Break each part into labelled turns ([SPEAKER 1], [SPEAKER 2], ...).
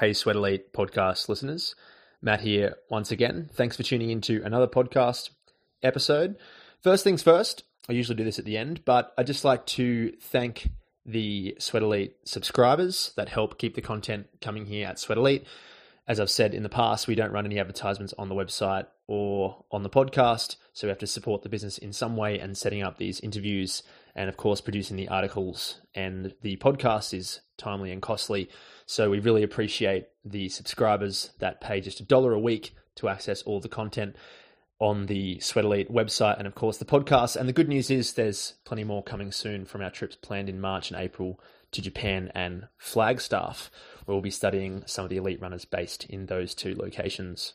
[SPEAKER 1] Hey, Sweat Elite podcast listeners. Matt here once again. Thanks for tuning into another podcast episode. First things first, I usually do this at the end, but I'd just like to thank the Sweat Elite subscribers that help keep the content coming here at Sweat Elite. As I've said in the past, we don't run any advertisements on the website or on the podcast, so we have to support the business in some way and setting up these interviews and, of course, producing the articles. And the podcast is timely and costly. So we really appreciate the subscribers that pay just a dollar a week to access all the content on the Sweat Elite website and, of course, the podcast. And the good news is there's plenty more coming soon from our trips planned in March and April to Japan and Flagstaff, where we'll be studying some of the elite runners based in those two locations.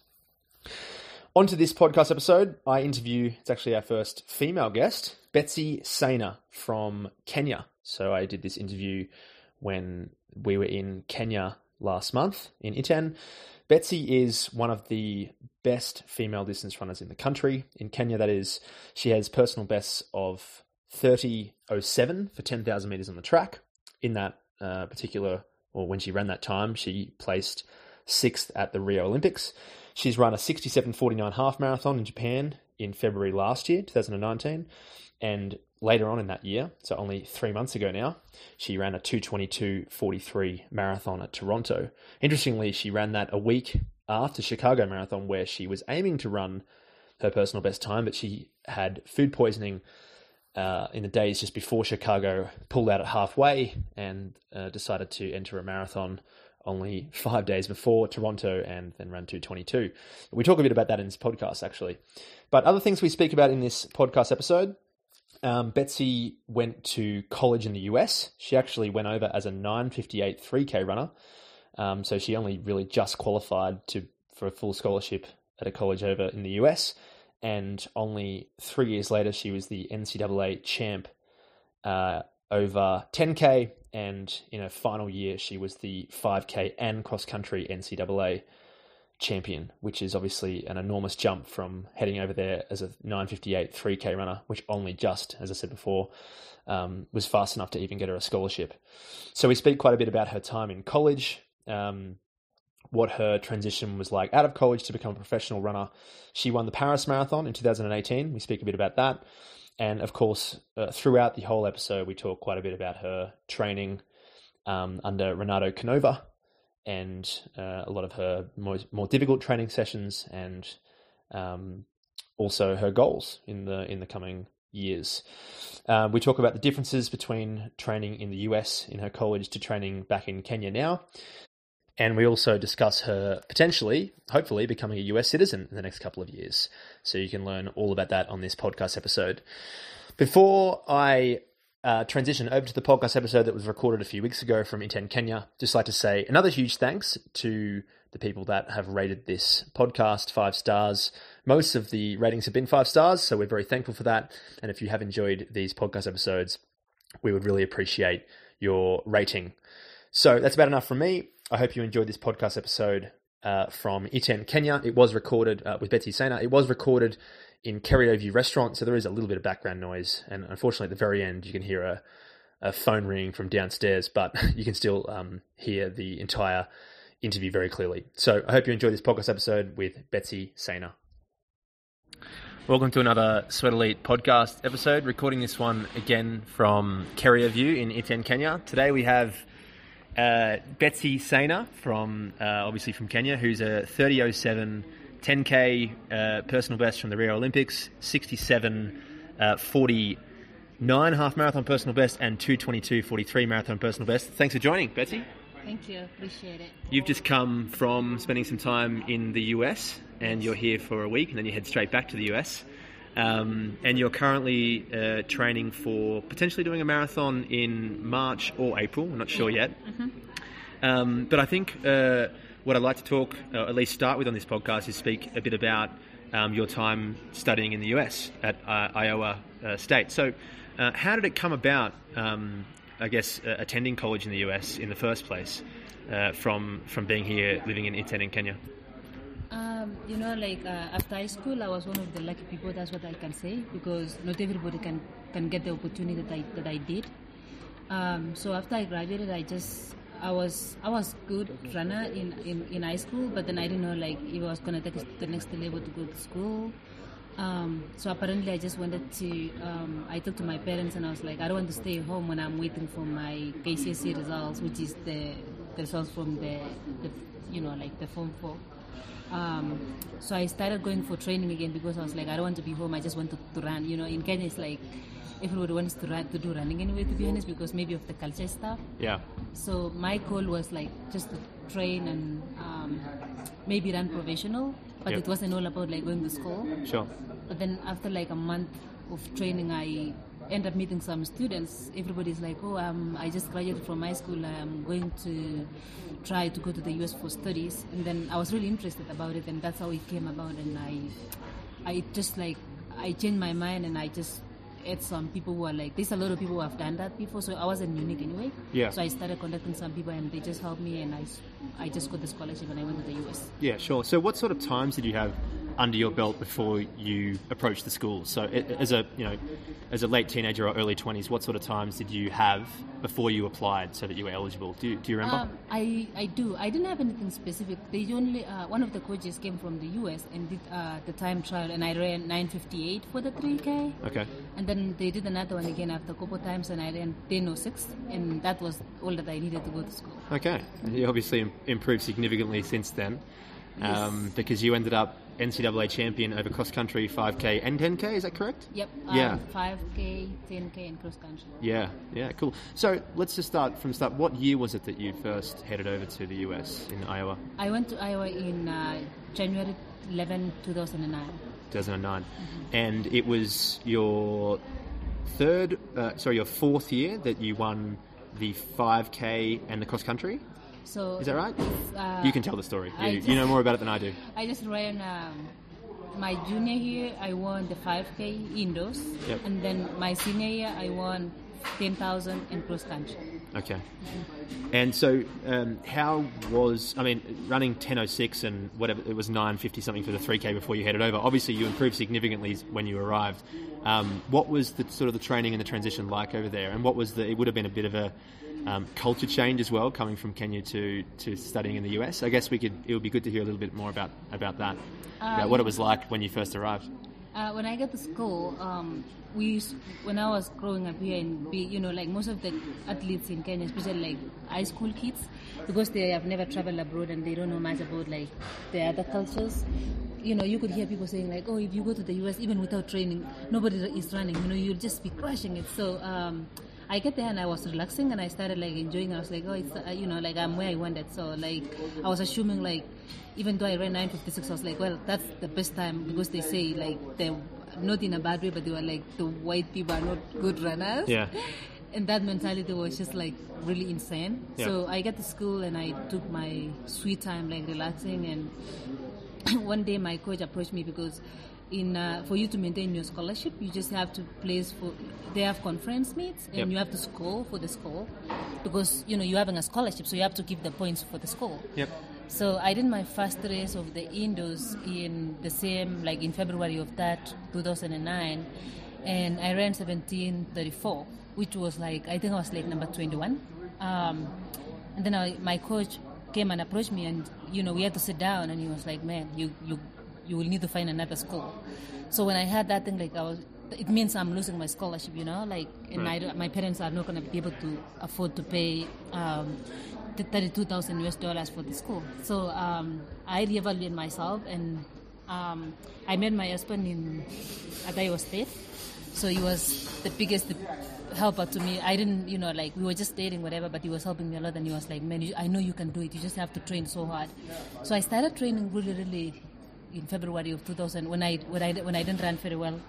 [SPEAKER 1] On to this podcast episode, I interview, it's actually our first female guest, Betsy Saina from Kenya. So I did this interview when we were in Kenya last month in Iten. Betsy is one of the best female distance runners in the country. In Kenya, that is, she has personal bests of 30.07 for 10,000 meters on the track. In that uh, particular, or when she ran that time, she placed sixth at the Rio Olympics. She's run a 67.49 half marathon in Japan in February last year, 2019. And later on in that year, so only three months ago now, she ran a 222.43 marathon at Toronto. Interestingly, she ran that a week after Chicago Marathon, where she was aiming to run her personal best time, but she had food poisoning uh, in the days just before Chicago, pulled out at halfway, and uh, decided to enter a marathon only five days before Toronto and then ran 222. We talk a bit about that in this podcast, actually. But other things we speak about in this podcast episode um, Betsy went to college in the US. She actually went over as a 958 3K runner. Um, so she only really just qualified to for a full scholarship at a college over in the US. And only three years later, she was the NCAA champ uh, over 10K. And in her final year, she was the 5K and cross country NCAA champion, which is obviously an enormous jump from heading over there as a 958 3K runner, which only just, as I said before, um, was fast enough to even get her a scholarship. So we speak quite a bit about her time in college, um, what her transition was like out of college to become a professional runner. She won the Paris Marathon in 2018. We speak a bit about that. And of course, uh, throughout the whole episode, we talk quite a bit about her training um, under Renato Canova, and uh, a lot of her more, more difficult training sessions and um, also her goals in the in the coming years. Uh, we talk about the differences between training in the US in her college to training back in Kenya now. And we also discuss her potentially, hopefully, becoming a US citizen in the next couple of years. So you can learn all about that on this podcast episode. Before I uh, transition over to the podcast episode that was recorded a few weeks ago from Iten, Kenya. Just like to say another huge thanks to the people that have rated this podcast five stars. Most of the ratings have been five stars, so we're very thankful for that. And if you have enjoyed these podcast episodes, we would really appreciate your rating. So that's about enough from me. I hope you enjoyed this podcast episode uh, from Iten, Kenya. It was recorded uh, with Betsy Saina. It was recorded in Kerio View restaurant, so there is a little bit of background noise. And unfortunately, at the very end, you can hear a, a phone ringing from downstairs, but you can still um, hear the entire interview very clearly. So I hope you enjoyed this podcast episode with Betsy Saina. Welcome to another Sweat Elite podcast episode. Recording this one again from Kerio View in Iten, Kenya. Today we have uh, Betsy Saina from uh, obviously from Kenya, who's a 3007 10k uh, personal best from the Rio Olympics, 67 uh, 49 half marathon personal best, and 222 43 marathon personal best. Thanks for joining, Betsy.
[SPEAKER 2] Thank you, appreciate it.
[SPEAKER 1] You've just come from spending some time in the US, and you're here for a week, and then you head straight back to the US. Um, and you're currently uh, training for potentially doing a marathon in March or April. I'm not sure yet. Mm-hmm. Um, but I think uh, what I'd like to talk, uh, at least start with on this podcast, is speak a bit about um, your time studying in the US at uh, Iowa uh, State. So, uh, how did it come about? Um, I guess uh, attending college in the US in the first place, uh, from from being here, living in Iten in Kenya.
[SPEAKER 2] Um, you know, like after high school, I was one of the lucky people. That's what I can say because not everybody can can get the opportunity that I that I did. Um, so after I graduated, I just I was I was good runner in, in, in high school, but then I didn't know like if I was gonna take the next level to go to school. Um, so apparently, I just wanted to. Um, I talked to my parents and I was like, I don't want to stay home when I'm waiting for my KCSE results, which is the, the results from the, the, you know, like the form four. Um, so I started going for training again because I was like, I don't want to be home. I just want to, to run. You know, in Kenya, it's like everybody wants to run to do running anyway. To be honest, because maybe of the culture stuff.
[SPEAKER 1] Yeah.
[SPEAKER 2] So my goal was like just to train and um, maybe run professional, but
[SPEAKER 1] Yep.
[SPEAKER 2] it wasn't all about like going to school.
[SPEAKER 1] Sure.
[SPEAKER 2] But then after like a month of training, I end up meeting some students. Everybody's like, "Oh, um, I just graduated from high school. I'm going to try to go to the US for studies." And then I was really interested about it, and that's how it came about. And I, I just like I changed my mind, and I just had some people who are like, there's a lot of people who have done that before, so I wasn't unique anyway.
[SPEAKER 1] Yeah.
[SPEAKER 2] So I started contacting some people, and they just helped me, and I, I just got the scholarship, and I went to the US.
[SPEAKER 1] Yeah, sure. So, what sort of times did you have under your belt before you approached the school? So, as a you know, as a late teenager or early twenties, what sort of times did you have before you applied so that you were eligible? Do you, do you remember?
[SPEAKER 2] Um, I, I do. I didn't have anything specific. They only uh, one of the coaches came from the US and did uh, the time trial, and I ran 9:58 for the 3K.
[SPEAKER 1] okay.
[SPEAKER 2] And then they did another one again after a couple times, and I ran 10:06, and that was all that I needed to go to school.
[SPEAKER 1] Okay. You obviously im- improved significantly since then, um, because you ended up NCAA champion over cross country, 5K, and 10K. Is that correct?
[SPEAKER 2] Yep.
[SPEAKER 1] Yeah.
[SPEAKER 2] Um, 5K, 10K, and cross country.
[SPEAKER 1] Yeah. Yeah. Cool. So let's just start from the start. What year was it that you first headed over to the US in Iowa?
[SPEAKER 2] I went to Iowa in uh, January 11, 2009.
[SPEAKER 1] 2009, and it was your third, uh, sorry, your fourth year that you won the 5K and the cross country.
[SPEAKER 2] So
[SPEAKER 1] Is that right?
[SPEAKER 2] uh,
[SPEAKER 1] You can tell the story. You,
[SPEAKER 2] just-
[SPEAKER 1] you know more about it than I do.
[SPEAKER 2] I just ran um, my junior year. I won the 5K indoors,
[SPEAKER 1] Yep.
[SPEAKER 2] and then my senior year I won 10,000 in cross country.
[SPEAKER 1] Okay. And so, um, how was I mean, running 10:06 and whatever it was 9:50 something for the 3K before you headed over? Obviously, you improved significantly when you arrived. Um, what was the sort of the training and the transition like over there? And what was the? It would have been a bit of a um, culture change as well, coming from Kenya to, to studying in the US. I guess we could. It would be good to hear a little bit more about about that, about what it was like when you first arrived.
[SPEAKER 2] Uh, when I got to school, um, we used, when I was growing up here in B, you know, like most of the athletes in Kenya, especially like high school kids, because they have never traveled abroad and they don't know much about like the other cultures. You know, you could hear people saying like, "Oh, if you go to the US, even without training, nobody is running. You know, you'll just be crushing it." So. Um, I get there and I was relaxing and I started like enjoying. I was like, oh, it's uh, you know, like I'm where I wanted. So like I was assuming like, even though I ran 9:56, I was like, well, that's the best time because they say like the not in a bad way, but they were like the white people are not good runners.
[SPEAKER 1] Yeah.
[SPEAKER 2] And that mentality was just like really insane.
[SPEAKER 1] Yeah.
[SPEAKER 2] So I got to school and I took my sweet time, like relaxing. And one day my coach approached me because in uh, for you to maintain your scholarship, you just have to place for they have conference meets and
[SPEAKER 1] Yep.
[SPEAKER 2] you have to score for the school because you know you're having a scholarship, so you have to give the points for the school.
[SPEAKER 1] Yep.
[SPEAKER 2] So I did my first race of the indoors in the same, like in February of that 2009, and I ran 17:34, which was like I think I was like number 21. Um, and then I, my coach came and approached me, and you know we had to sit down, and he was like, "Man, you you you will need to find another school." So when I had that thing, like I was. It means I'm losing my scholarship, you know, like, and
[SPEAKER 1] Right.
[SPEAKER 2] I my parents are not going to be able to afford to pay um, the 32,000 US dollars for the school. So um, I reevaluated myself and um, I met my husband in at Iowa State. So he was the biggest helper to me. I didn't, you know, like we were just dating, whatever, but he was helping me a lot. And he was like, man, you, I know you can do it. You just have to train so hard. So I started training really, really in February of 2000 when I when I when I didn't run very well.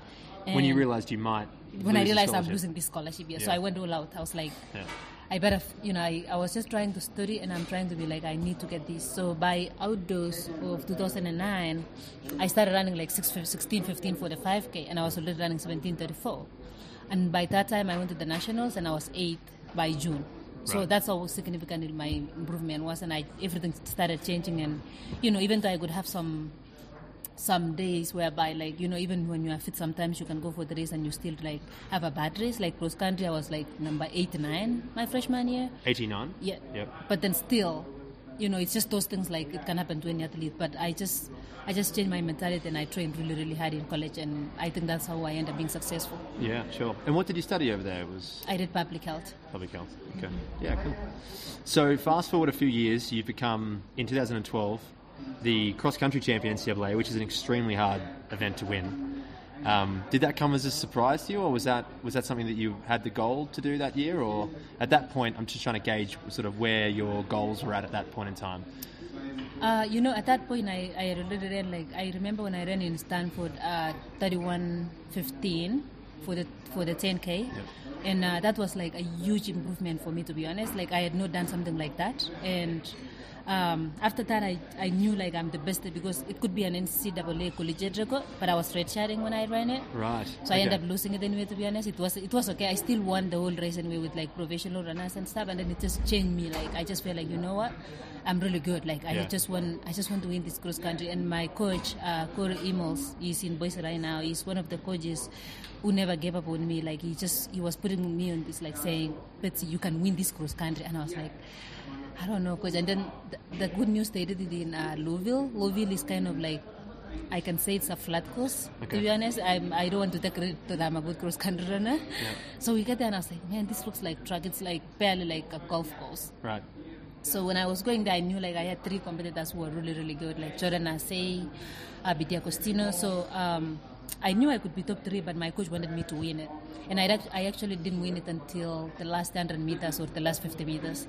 [SPEAKER 1] When you realized you might.
[SPEAKER 2] when I realized I'm losing this scholarship, yeah. So I went all out. I was like,
[SPEAKER 1] Yeah.
[SPEAKER 2] I better, you know, I, I was just trying to study and I'm trying to be like, I need to get this. So by outdoors of 2009, I started running like 6, 16, 15 for the 5K and I was already running 1734. And by that time, I went to the nationals and I was 8th by June. So
[SPEAKER 1] Right.
[SPEAKER 2] that's how significant my improvement was, and I everything started changing. And you know, even though I could have some some days whereby like you know even when you are fit sometimes you can go for the race and you still like have a bad race like cross country i was like number 89 my freshman year
[SPEAKER 1] 89?
[SPEAKER 2] yeah
[SPEAKER 1] Yep.
[SPEAKER 2] but then still you know it's just those things like it can happen to any athlete but i just i just changed my mentality and i trained really really hard in college and i think that's how i ended up being successful
[SPEAKER 1] Yeah, sure. And what did you study over there? It was
[SPEAKER 2] i did public health
[SPEAKER 1] public health. Okay. Yeah, cool. So fast forward a few years, you've become in 2012 the cross country champion NCAA, which is an extremely hard event to win. Um, did that come as a surprise to you, or was that was that something that you had the goal to do that year, or at that point? I'm just trying to gauge sort of where your goals were at at that point in time.
[SPEAKER 2] Uh, you know, at that point, I, I already ran like I remember when I ran in Stanford, uh, thirty-one fifteen for the for the ten k, and uh, that was like a huge improvement for me to be honest. Like I had not done something like that, and um, after that, I, I knew like I'm the best because it could be an NCAA collegiate record, but I was redshirting when I ran it.
[SPEAKER 1] Right.
[SPEAKER 2] So I ended up losing it anyway. To be honest, it was it was okay. I still won the whole race anyway with like professional runners and stuff, and then it just changed me. Like I just felt like you know what, I'm really good. Like I
[SPEAKER 1] Yeah.
[SPEAKER 2] just want I just want to win this cross country. And my coach, uh, Corey Ihmels, he's in Boise right now. He's one of the coaches who never gave up on me. Like he just he was putting me on this like saying, Betsy, you can win this cross country, and I was like. I don't know, coach. And then the, the good news they did it in uh, Louisville. Louisville is kind of like, I can say it's a flat course.
[SPEAKER 1] Okay.
[SPEAKER 2] To be honest, I'm, I don't want to take credit that I'm a good cross country runner. So we get there and I was like, man, this looks like track. It's like barely like a golf course.
[SPEAKER 1] Right.
[SPEAKER 2] So when I was going there, I knew like I had three competitors who were really, really good, like Jordan Hasay, uh, Abbey D'Agostino. So um, I knew I could be top three, but my coach wanted me to win it. And I, I actually didn't win it until the last 100 meters or the last 50 meters.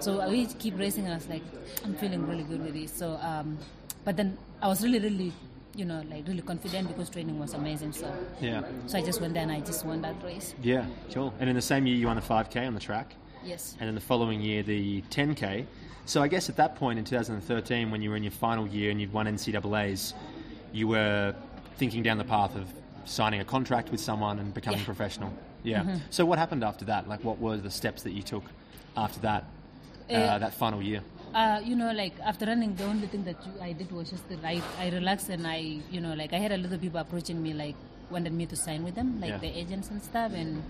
[SPEAKER 2] So we keep racing, and I was like, I'm feeling really good with this. So, um, but then I was really, really, you know, like really confident because training was amazing. So,
[SPEAKER 1] Yeah.
[SPEAKER 2] so I just went there and I just won that race.
[SPEAKER 1] Yeah. Cool. And in the same year, you won the 5K on the track.
[SPEAKER 2] Yes.
[SPEAKER 1] and then the following year the 10k. So I guess at that point in 2013, when you were in your final year and you'd won NCAA's, you were thinking down the path of signing a contract with someone and becoming
[SPEAKER 2] Yeah.
[SPEAKER 1] professional. Yeah. So what happened after that? Like, what were the steps that you took after that? Uh,
[SPEAKER 2] Uh,
[SPEAKER 1] that final year.
[SPEAKER 2] Uh, you know, like after running, the only thing that you, I did was just I, I relaxed and I, you know, like I had a lot of people approaching me, like wanted me to sign with them, like
[SPEAKER 1] Yeah.
[SPEAKER 2] the agents and stuff. And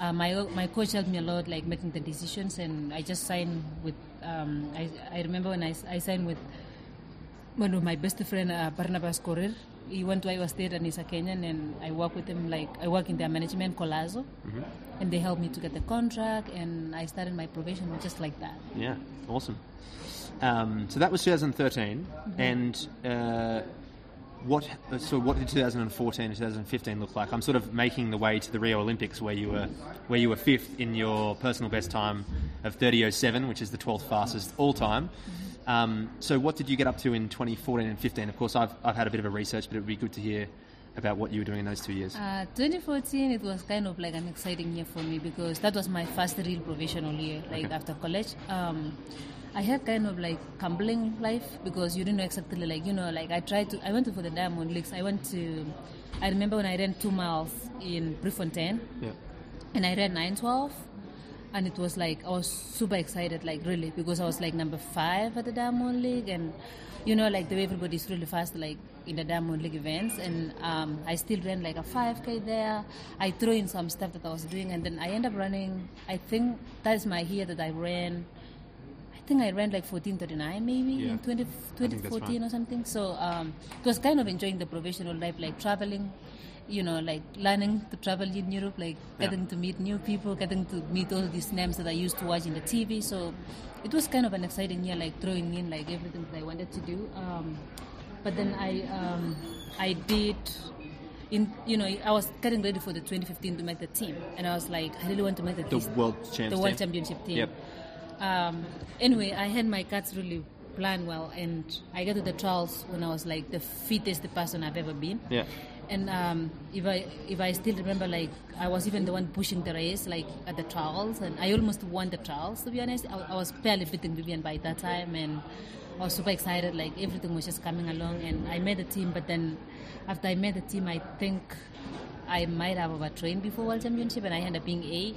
[SPEAKER 2] uh, my my coach helped me a lot, like making the decisions. And I just signed with. Um, I I remember when I, I signed with one of my best friend, uh, Barnabas Korir. He went to Iowa State and he's a Kenyan, and I work with him. Like I work in their management, Colazo, and they helped me to get the contract, and I started my probation just like that.
[SPEAKER 1] Yeah. Awesome. Um, so that was 2013,
[SPEAKER 2] Mm-hmm.
[SPEAKER 1] and uh, what? So what did 2014 and 2015 look like? I'm sort of making the way to the Rio Olympics, where you were, where you were fifth in your personal best time of 30:07, which is the 12th fastest all time. Um, so what did you get up to in 2014 and 15? Of course, I've, I've had a bit of a research, but it would be good to hear about what you were doing in those two years.
[SPEAKER 2] Uh, 2014, it was kind of like an exciting year for me because that was my first real professional year, like
[SPEAKER 1] Okay.
[SPEAKER 2] after college. Um, I had kind of like humbling life because you didn't know exactly like you know like I tried to I went to for the Diamond Leagues. I went to I remember when I ran two miles in Prefontaine
[SPEAKER 1] yeah.
[SPEAKER 2] and I ran 912 and it was like I was super excited like really because I was like number five at the Diamond League. And you know like the way everybody's really fast like in the Diamond League events. And um, I still ran like a 5k there. I threw in some stuff that I was doing and then I end up running. I think that's my year that I ran think I ran like 1439 maybe
[SPEAKER 1] Yeah.
[SPEAKER 2] in 20, 2014
[SPEAKER 1] right.
[SPEAKER 2] or something so um, it was kind of enjoying the professional life like traveling you know like learning to travel in Europe like
[SPEAKER 1] Yeah.
[SPEAKER 2] getting to meet new people getting to meet all these names that I used to watch in the TV so it was kind of an exciting year like throwing in like everything that I wanted to do um, but then I um, I did in you know I was getting ready for the 2015 to make the team and I was like I really want to make the,
[SPEAKER 1] The
[SPEAKER 2] this-
[SPEAKER 1] world champs
[SPEAKER 2] the world
[SPEAKER 1] team.
[SPEAKER 2] championship team
[SPEAKER 1] Yep.
[SPEAKER 2] Um, anyway, I had my cuts really planned well, and I got to the trials when I was like the fittest person I've ever been.
[SPEAKER 1] Yeah.
[SPEAKER 2] And um, if I if I still remember, like I was even the one pushing the race, like at the trials, and I almost won the trials. To be honest, I, I was barely beating Vivian by that time, and I was super excited. Like everything was just coming along, and I made the team. But then, after I made the team, I think I might have overtrained before World Championship, and I ended up being A.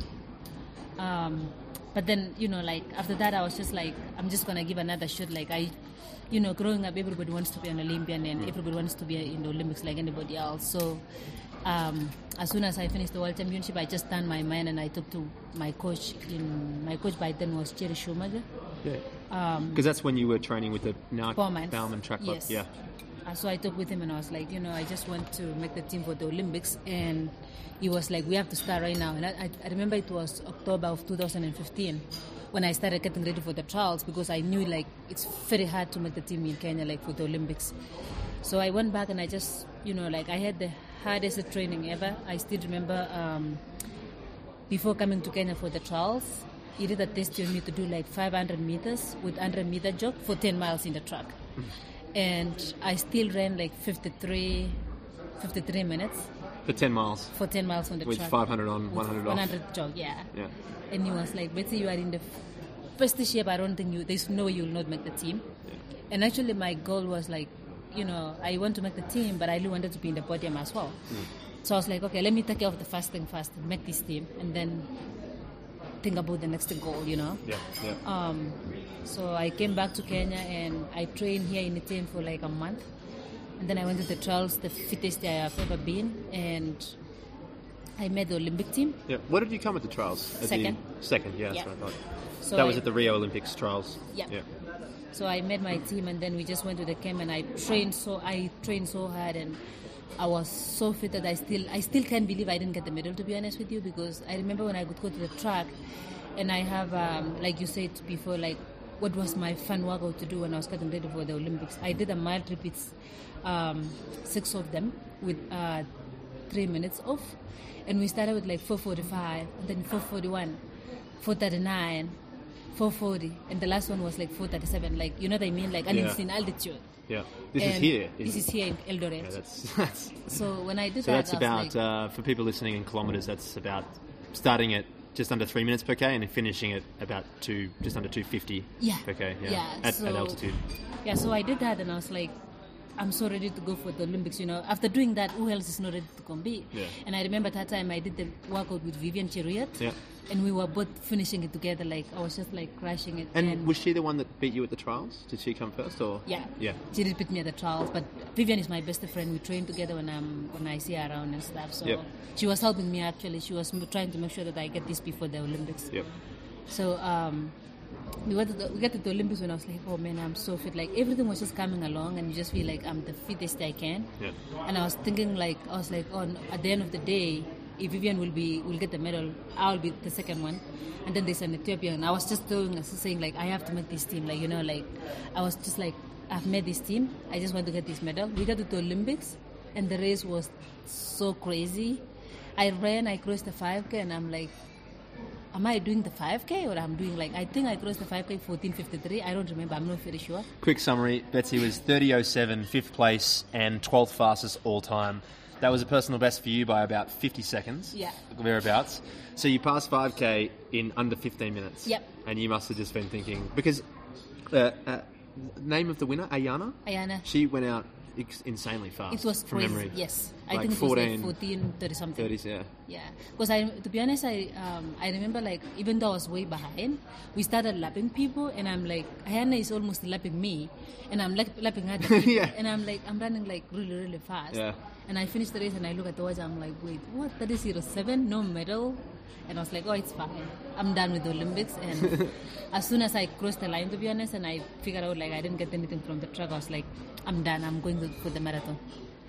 [SPEAKER 2] Um, but then you know, like after that, I was just like, I'm just gonna give another shot. Like I, you know, growing up, everybody wants to be an Olympian and everybody wants to be in the Olympics like anybody else. So, um, as soon as I finished the World Championship, I just turned my mind and I talked to my coach. In my coach by then was Jerry Schumacher.
[SPEAKER 1] Yeah.
[SPEAKER 2] Um,
[SPEAKER 1] Because that's when you were training with the
[SPEAKER 2] Bowerman.
[SPEAKER 1] Bowerman Track Club.
[SPEAKER 2] Yes.
[SPEAKER 1] Yeah.
[SPEAKER 2] So I talked with him and I was like, you know, I just want to make the team for the Olympics. And he was like, we have to start right now. And I, I, remember it was October of 2015 when I started getting ready for the trials because I knew like it's very hard to make the team in Kenya like for the Olympics. So I went back and I just, you know, like I had the hardest training ever. I still remember um, before coming to Kenya for the trials, he did a test on me to do like 500 meters with 100 meter jog for 10 miles in the track. And I still ran like 53, 53 minutes
[SPEAKER 1] For 10 miles.
[SPEAKER 2] for 10 miles on the track
[SPEAKER 1] With
[SPEAKER 2] track.
[SPEAKER 1] 500 on,
[SPEAKER 2] With
[SPEAKER 1] 100 off.
[SPEAKER 2] 100 jog, yeah.
[SPEAKER 1] Yeah.
[SPEAKER 2] And he was like, Betsy, you are in the best shape. I don't think you, there's no way you will not make the team. And actually, my goal was like, you know, I want to make the team, but I really wanted to be in the podium as well. Mm. So I was like, okay, let me take care of the first thing first, make this team, and then think about the next goal, you know.
[SPEAKER 1] Yeah. Yeah.
[SPEAKER 2] Um, so I came back to Kenya and I trained here in the team for like a month. And then I went to the trials, the fittest I have ever been, and I made the Olympic team.
[SPEAKER 1] yeah. Where did you come at the trials? At the-
[SPEAKER 2] Second.
[SPEAKER 1] second, yeah. That's
[SPEAKER 2] Yeah.
[SPEAKER 1] what I thought.
[SPEAKER 2] So
[SPEAKER 1] that was at the Rio Olympics trials.
[SPEAKER 2] Yeah.
[SPEAKER 1] Yeah.
[SPEAKER 2] So I made my team, and then we just went to the camp, and I trained so I trained so hard, and I was so fit that I still I still can't believe I didn't get the medal. To be honest with you, because I remember when I would go to the track, and I have um, like you said before, like what was my fun workout to do when I was getting ready for the Olympics. I did a mile repeats, um, six of them with uh, three minutes off, and we started with like 4:45, and then 4:41, 4:39. 440 and the last one was like 437 like you know what i mean like and it's in altitude
[SPEAKER 1] Yeah. This is here.
[SPEAKER 2] this is here in eldoret
[SPEAKER 1] Yeah, that's, that's
[SPEAKER 2] so when i did
[SPEAKER 1] So
[SPEAKER 2] that
[SPEAKER 1] that's
[SPEAKER 2] I was
[SPEAKER 1] about,
[SPEAKER 2] like,
[SPEAKER 1] uh, for people listening in kilometres, that's about starting at just under three minutes per k and then finishing at about two, just under 250
[SPEAKER 2] yeah
[SPEAKER 1] per k. Yeah,
[SPEAKER 2] yeah
[SPEAKER 1] at,
[SPEAKER 2] so,
[SPEAKER 1] at altitude.
[SPEAKER 2] yeah so i did that and i was like i'm so ready to go for the olympics you know after doing that who else is not ready to compete
[SPEAKER 1] Yeah.
[SPEAKER 2] and i remember that time i did the workout with vivian Cheruiyot,
[SPEAKER 1] Yeah.
[SPEAKER 2] and we were both finishing it together like i was just like crashing it
[SPEAKER 1] And was she the one that beat you at the trials? Did she come first or?
[SPEAKER 2] Yeah.
[SPEAKER 1] Yeah.
[SPEAKER 2] She did beat me at the trials, but Vivian is my best friend. We train together when I'm when I see her around and stuff. So
[SPEAKER 1] Yep.
[SPEAKER 2] she was helping me actually. She was trying to make sure that I get this before the Olympics.
[SPEAKER 1] Yep.
[SPEAKER 2] So um, we went to the, we got to the Olympics when I was like, oh man, I'm so fit. Like everything was just coming along, and you just feel like I'm the fittest I can.
[SPEAKER 1] Yeah.
[SPEAKER 2] And I was thinking like I was like, oh, at the end of the day, if Vivian will be will get the medal, I'll be the second one. And then there's an Ethiopian. And I was just doing saying like I have to make this team. Like you know, like I was just like I've made this team. I just want to get this medal. We got to the Olympics, and the race was so crazy. I ran, I crossed the 5K, and I'm like, am I doing the 5K or I'm doing like I think I crossed the 5K 14:53. I don't remember. I'm not very sure.
[SPEAKER 1] Quick summary Betsy was 30.07, fifth place, and 12th fastest all time. That was a personal best for you by about 50 seconds.
[SPEAKER 2] Yeah.
[SPEAKER 1] Thereabouts. So you passed 5k in under 15 minutes.
[SPEAKER 2] Yep.
[SPEAKER 1] And you must have just been thinking, because uh, uh, name of the winner, Ayana?
[SPEAKER 2] Ayana.
[SPEAKER 1] She went out insanely fast.
[SPEAKER 2] It was
[SPEAKER 1] from
[SPEAKER 2] crazy.
[SPEAKER 1] memory.
[SPEAKER 2] Yes, I
[SPEAKER 1] Like
[SPEAKER 2] think it was
[SPEAKER 1] 14,
[SPEAKER 2] like 14, 30 something.
[SPEAKER 1] 30s, yeah.
[SPEAKER 2] Yeah, because I, to be honest, I, um, I remember like even though I was way behind, we started lapping people, and I'm like, Ayana is almost lapping me, and I'm like lapping other people,
[SPEAKER 1] Yeah.
[SPEAKER 2] and I'm like, I'm running like really, really fast.
[SPEAKER 1] Yeah.
[SPEAKER 2] And I finished the race, and I look at the watch, I'm like, wait, what? That is zero seven, no medal. And I was like, oh, it's fine. I'm done with the Olympics. And as soon as I crossed the line, to be honest, and I figured out like I didn't get anything from the track, I was like, I'm done. I'm going to, for the marathon.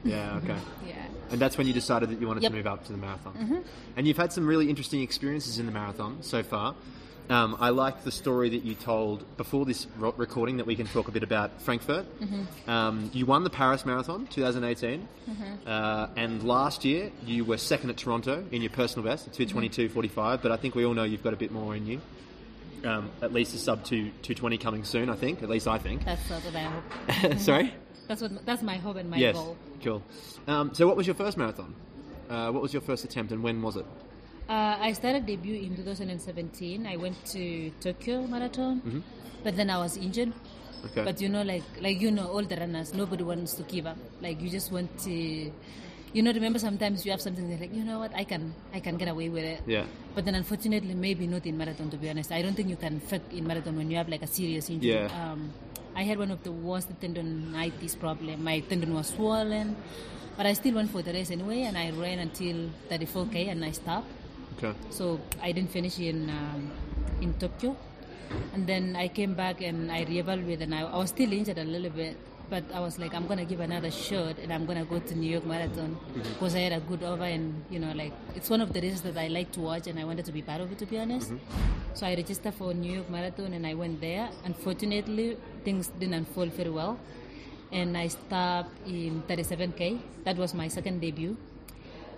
[SPEAKER 1] Yeah, okay.
[SPEAKER 2] Yeah.
[SPEAKER 1] And that's when you decided that you wanted
[SPEAKER 2] Yep. Mm-hmm.
[SPEAKER 1] to move up to the marathon. And you've had some really interesting experiences in the marathon so far. Um, I liked the story that you told before this recording that we can talk a bit about Frankfurt.
[SPEAKER 2] Mm-hmm.
[SPEAKER 1] Um, you won the Paris Marathon 2018, uh, and last year you were second at Toronto in your personal best,
[SPEAKER 2] Mm-hmm.
[SPEAKER 1] 222.45. But I think we all know you've got a bit more in you. Um, at least a sub 2 220 coming soon, I think. At least I think.
[SPEAKER 2] That's what I hope.
[SPEAKER 1] Sorry.
[SPEAKER 2] That's what that's my hope and my
[SPEAKER 1] yes.
[SPEAKER 2] goal.
[SPEAKER 1] Cool. Um, so, what was your first marathon? Uh, what was your first attempt, and when was it?
[SPEAKER 2] Uh, I started debut in 2017. I went to Tokyo Marathon, but then I was injured.
[SPEAKER 1] Okay.
[SPEAKER 2] But you know, like like you know, all the runners, nobody wants to give up. Like you just want to, you know. Remember, sometimes you have something like, you know what, I can I can get away with it.
[SPEAKER 1] Yeah.
[SPEAKER 2] But then, unfortunately, maybe not in marathon. To be honest, I don't think you can fit in marathon when you have like a serious injury.
[SPEAKER 1] Yeah.
[SPEAKER 2] Um, I had one of the worst tendonitis problem. My tendon was swollen, but I still went for the race anyway, and I ran until 34k, and I stopped.
[SPEAKER 1] Okay.
[SPEAKER 2] So I didn't finish in um, in Tokyo, and then I came back and I reevaluated, and I, I was still injured a little bit, but I was like, I'm gonna give another shot, and I'm gonna go to New York Marathon because I had a good over, and you know, like it's one of the races that I like to watch, and I wanted to be part of it, to be honest. So I registered for New York Marathon, and I went there. Unfortunately, things didn't unfold very well, and I stopped in 37k. That was my second debut.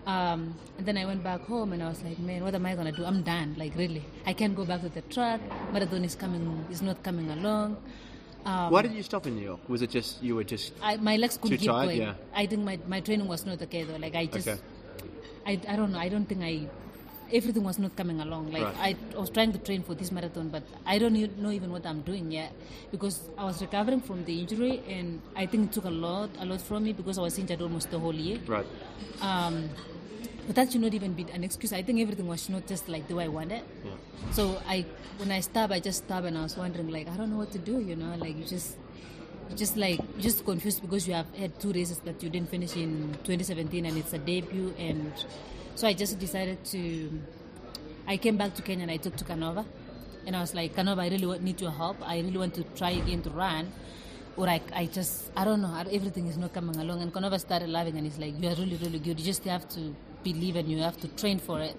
[SPEAKER 2] Um, and then I went back home and I was like, man, what am I gonna do? I'm done. Like really, I can't go back to the track. Marathon is coming, is not coming along. Um,
[SPEAKER 1] Why did you stop in New York? Was it just you were just
[SPEAKER 2] I, my legs couldn't keep
[SPEAKER 1] tired?
[SPEAKER 2] going.
[SPEAKER 1] Yeah.
[SPEAKER 2] I think my, my training was not okay though. Like I just,
[SPEAKER 1] Okay.
[SPEAKER 2] I, I don't know. I don't think I, everything was not coming along. Like
[SPEAKER 1] Right.
[SPEAKER 2] I, was trying to train for this marathon, but I don't e- know even what I'm doing yet because I was recovering from the injury and I think it took a lot, a lot from me because I was injured almost the whole year.
[SPEAKER 1] right?
[SPEAKER 2] Um, but that should not even be an excuse. I think everything was not just like the way I wanted.
[SPEAKER 1] Yeah.
[SPEAKER 2] So I, when I stopped, I just stopped and I was wondering, like, I don't know what to do. You know, like you just, just like just confused because you have had two races that you didn't finish in 2017 and it's a debut. And so I just decided to. I came back to Kenya and I took to Canova, and I was like, Canova, I really need your help. I really want to try again to run. Or I, I just, I don't know, everything is not coming along. And Canova started laughing and he's like, You are really, really good. You just have to believe and you have to train for it.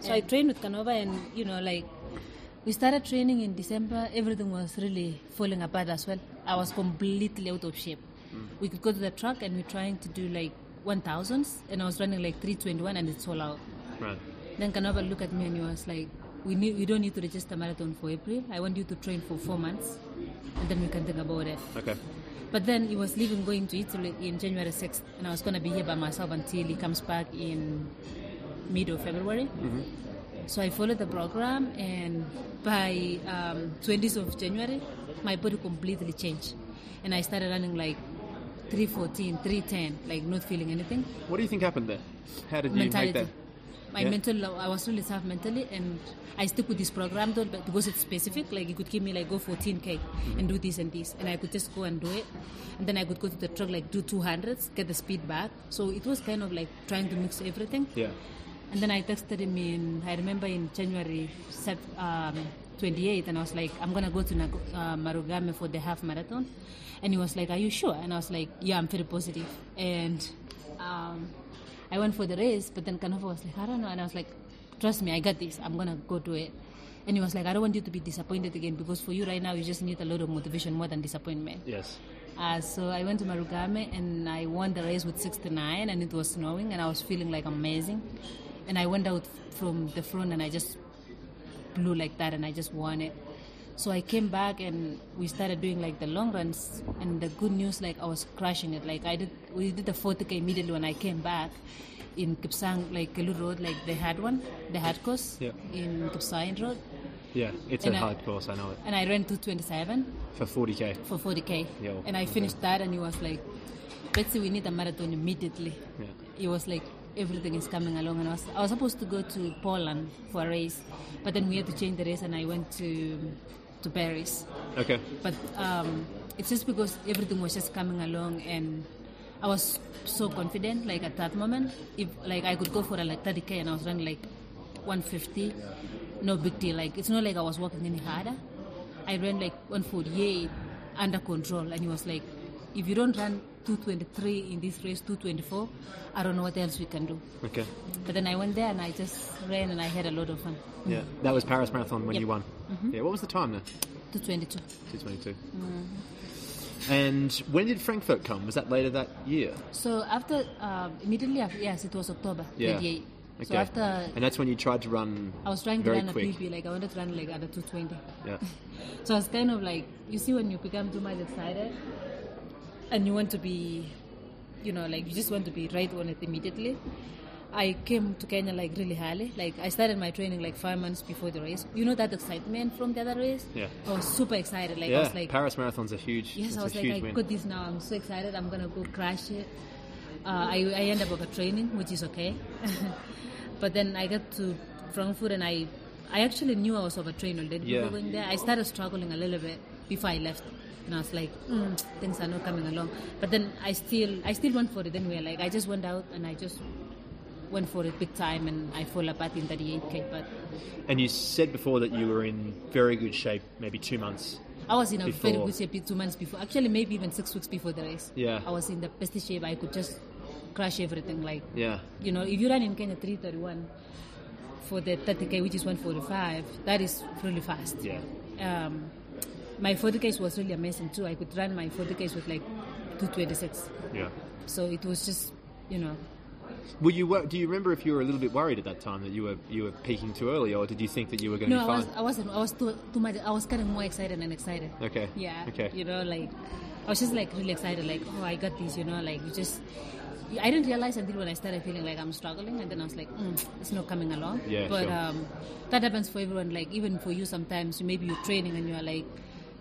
[SPEAKER 2] So I trained with Canova and, you know, like, we started training in December. Everything was really falling apart as well. I was completely out of shape. Mm. We could go to the track and we're trying to do like 1000s, and I was running like 321 and it's all out.
[SPEAKER 1] Right.
[SPEAKER 2] Then Canova looked at me and he was like, we, need, we don't need to register marathon for April. I want you to train for four months and then we can think about it.
[SPEAKER 1] Okay.
[SPEAKER 2] But then he was leaving, going to Italy in January 6th, and I was going to be here by myself until he comes back in mid of February. Mm-hmm. So I followed the program, and by um, 20th of January, my body completely changed. And I started running like 314, 310, like not feeling anything.
[SPEAKER 1] What do you think happened there? How did you
[SPEAKER 2] mentality.
[SPEAKER 1] make that?
[SPEAKER 2] My
[SPEAKER 1] Yeah.
[SPEAKER 2] mental, I was really tough mentally, and I stick with this program though, but because it's specific. Like it could give me like go 14k and do this and this, and I could just go and do it, and then I could go to the truck like do 200s, get the speed back. So it was kind of like trying to mix everything.
[SPEAKER 1] Yeah.
[SPEAKER 2] And then I texted him in, I remember in January um, 28, and I was like, I'm gonna go to Nag- uh, Marugame for the half marathon. And he was like, Are you sure? And I was like, Yeah, I'm very positive. And um, I went for the race, but then Canova was like, I don't know. And I was like, Trust me, I got this. I'm gonna go do it. And he was like, I don't want you to be disappointed again because for you right now, you just need a lot of motivation more than disappointment.
[SPEAKER 1] Yes.
[SPEAKER 2] Uh, so I went to Marugame and I won the race with 69 and it was snowing and I was feeling like amazing. And I went out from the front and I just blew like that and I just won it. So I came back and we started doing like the long runs and the good news like I was crushing it. Like I did we did the 40k immediately when I came back in Kipsang like Kelu Road like they had one, the hard course
[SPEAKER 1] Yeah.
[SPEAKER 2] in Kipsang Road
[SPEAKER 1] Yeah. It's
[SPEAKER 2] And
[SPEAKER 1] a
[SPEAKER 2] I-
[SPEAKER 1] hard course. I know it.
[SPEAKER 2] and I ran 227
[SPEAKER 1] For 40k.
[SPEAKER 2] for 40k.
[SPEAKER 1] Yeah,
[SPEAKER 2] and I
[SPEAKER 1] okay.
[SPEAKER 2] finished that, and he was like, Betsy, we need a marathon immediately.
[SPEAKER 1] Yeah.
[SPEAKER 2] It was like, everything is coming along. And I was, I was supposed to go to Poland for a race, but then we had to change the race, and I went to, to Paris.
[SPEAKER 1] Okay.
[SPEAKER 2] But um, it's just because everything was just coming along, and I was so confident, like at that moment. If like I could go for a like 30k, and I was running like 150, no big deal. Like it's not like I was working any harder. I ran like 148 under control, and he was like, if you don't run 223 in this race, 224, I don't know what else we can do.
[SPEAKER 1] Okay.
[SPEAKER 2] But then I went there and I just ran and I had a lot of fun.
[SPEAKER 1] Yeah. That was Paris Marathon when
[SPEAKER 2] Yep.
[SPEAKER 1] you won. Yeah. What was the time there?
[SPEAKER 2] 222.
[SPEAKER 1] 222. And when did Frankfurt come? Was that later that year?
[SPEAKER 2] So after, uh, immediately after, yes, it was October
[SPEAKER 1] Yeah.
[SPEAKER 2] 28. So after
[SPEAKER 1] And that's when you tried to run.
[SPEAKER 2] I was trying to run
[SPEAKER 1] quick.
[SPEAKER 2] a PB, like I wanted to run like at a 220.
[SPEAKER 1] Yeah.
[SPEAKER 2] So I was kind of like, you see, when you become too much excited and you want to be, you know, like you just want to be right on it immediately. I came to Kenya like really early. Like I started my training like five months before the race. You know that excitement from the other race?
[SPEAKER 1] Yeah.
[SPEAKER 2] I was super excited. Like I
[SPEAKER 1] yeah.
[SPEAKER 2] was like,
[SPEAKER 1] Paris Marathon's a huge.
[SPEAKER 2] Yes, I was like, I
[SPEAKER 1] win.
[SPEAKER 2] got this now. I'm so excited. I'm gonna go crash it. Uh, I I end up over training, which is okay. but then I got to Frankfurt and I I actually knew I was overtrained already
[SPEAKER 1] Yeah.
[SPEAKER 2] before going there. I started struggling a little bit before I left. And I was like, mm, things are not coming along. But then I still, I still went for it anyway. Like I just went out and I just went for it big time, and I fall apart in 38k. But
[SPEAKER 1] And you said before that you were in very good shape, maybe two months.
[SPEAKER 2] I was in a very good shape two months before. Actually, maybe even six weeks before the race.
[SPEAKER 1] Yeah.
[SPEAKER 2] I was in the best shape. I could just crush everything. Like
[SPEAKER 1] Yeah.
[SPEAKER 2] you know, if you run in Kenya 331 for the 30k, which is 145, that is really fast.
[SPEAKER 1] Yeah.
[SPEAKER 2] Um, my 40k was really amazing too. I could run my 40k with like 226.
[SPEAKER 1] Yeah.
[SPEAKER 2] So it was just, you know,
[SPEAKER 1] Were you? Do you remember if you were a little bit worried at that time that you were you were peaking too early, or did you think that you were going to
[SPEAKER 2] no,
[SPEAKER 1] be
[SPEAKER 2] I
[SPEAKER 1] fine?
[SPEAKER 2] was, I wasn't. I was too, too much. I was kind of more excited and excited.
[SPEAKER 1] Okay.
[SPEAKER 2] Yeah.
[SPEAKER 1] Okay.
[SPEAKER 2] You know, like I was just like really excited. Like, oh, I got this. You know, like you just. I didn't realize until when I started feeling like I'm struggling, and then I was like, mm, it's not coming along.
[SPEAKER 1] Yeah,
[SPEAKER 2] But
[SPEAKER 1] sure.
[SPEAKER 2] um, that happens for everyone. Like even for you, sometimes maybe you're training and you're like,